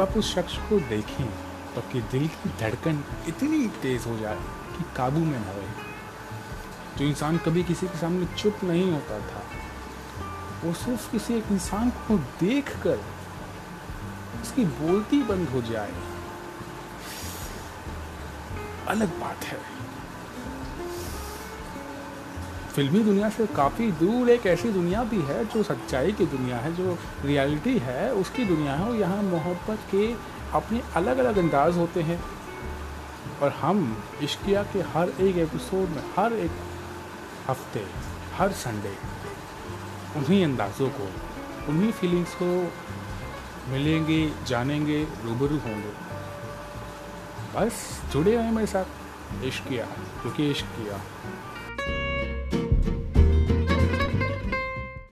आप उस शख्स को देखें तो आपके दिल की धड़कन इतनी तेज़ हो जाए कि काबू में ना रहे। जो इंसान कभी किसी के सामने चुप नहीं होता था, वो सिर्फ़ किसी एक इंसान को देख कर उसकी बोलती बंद हो जाए। अलग बात है। फिल्मी दुनिया से काफ़ी दूर एक ऐसी दुनिया भी है जो सच्चाई की दुनिया है, जो रियलिटी है, उसकी दुनिया है और यहाँ मोहब्बत के अपने अलग अलग अंदाज होते हैं। और हम इश्किया के हर एक एपिसोड में, हर एक हफ़्ते, हर संडे उन्हीं अंदाज़ों को, उन्हीं फीलिंग्स को मिलेंगे, जानेंगे, रूबरू होंगे। बस जुड़े रहे मेरे साथ, इश्किया, क्योंकि इश्क किया